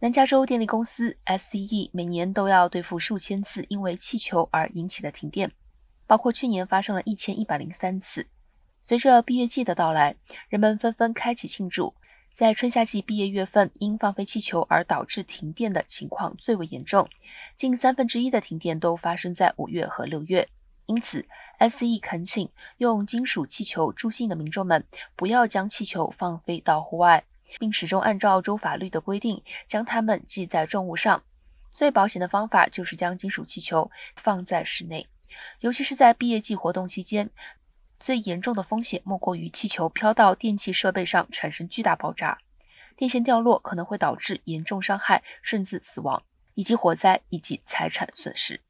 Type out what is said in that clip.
南加州电力公司 SCE 每年都要对付数千次因为气球而引起的停电，包括去年发生了一千一百零三次。随着毕业季的到来，人们纷纷开启庆祝。在春夏季毕业月份，因放飞气球而导致停电的情况最为严重，近三分之一的停电都发生在五月和六月。因此，SE 恳请用金属气球助兴的民众们不要将气球放飞到户外。并始终按照澳洲法律的规定将它们系在重物上。最保险的方法就是将金属气球放在室内，尤其是在毕业季活动期间。最严重的风险莫过于气球飘到电气设备上产生巨大爆炸，电线掉落可能会导致严重伤害甚至死亡，以及火灾以及财产损失。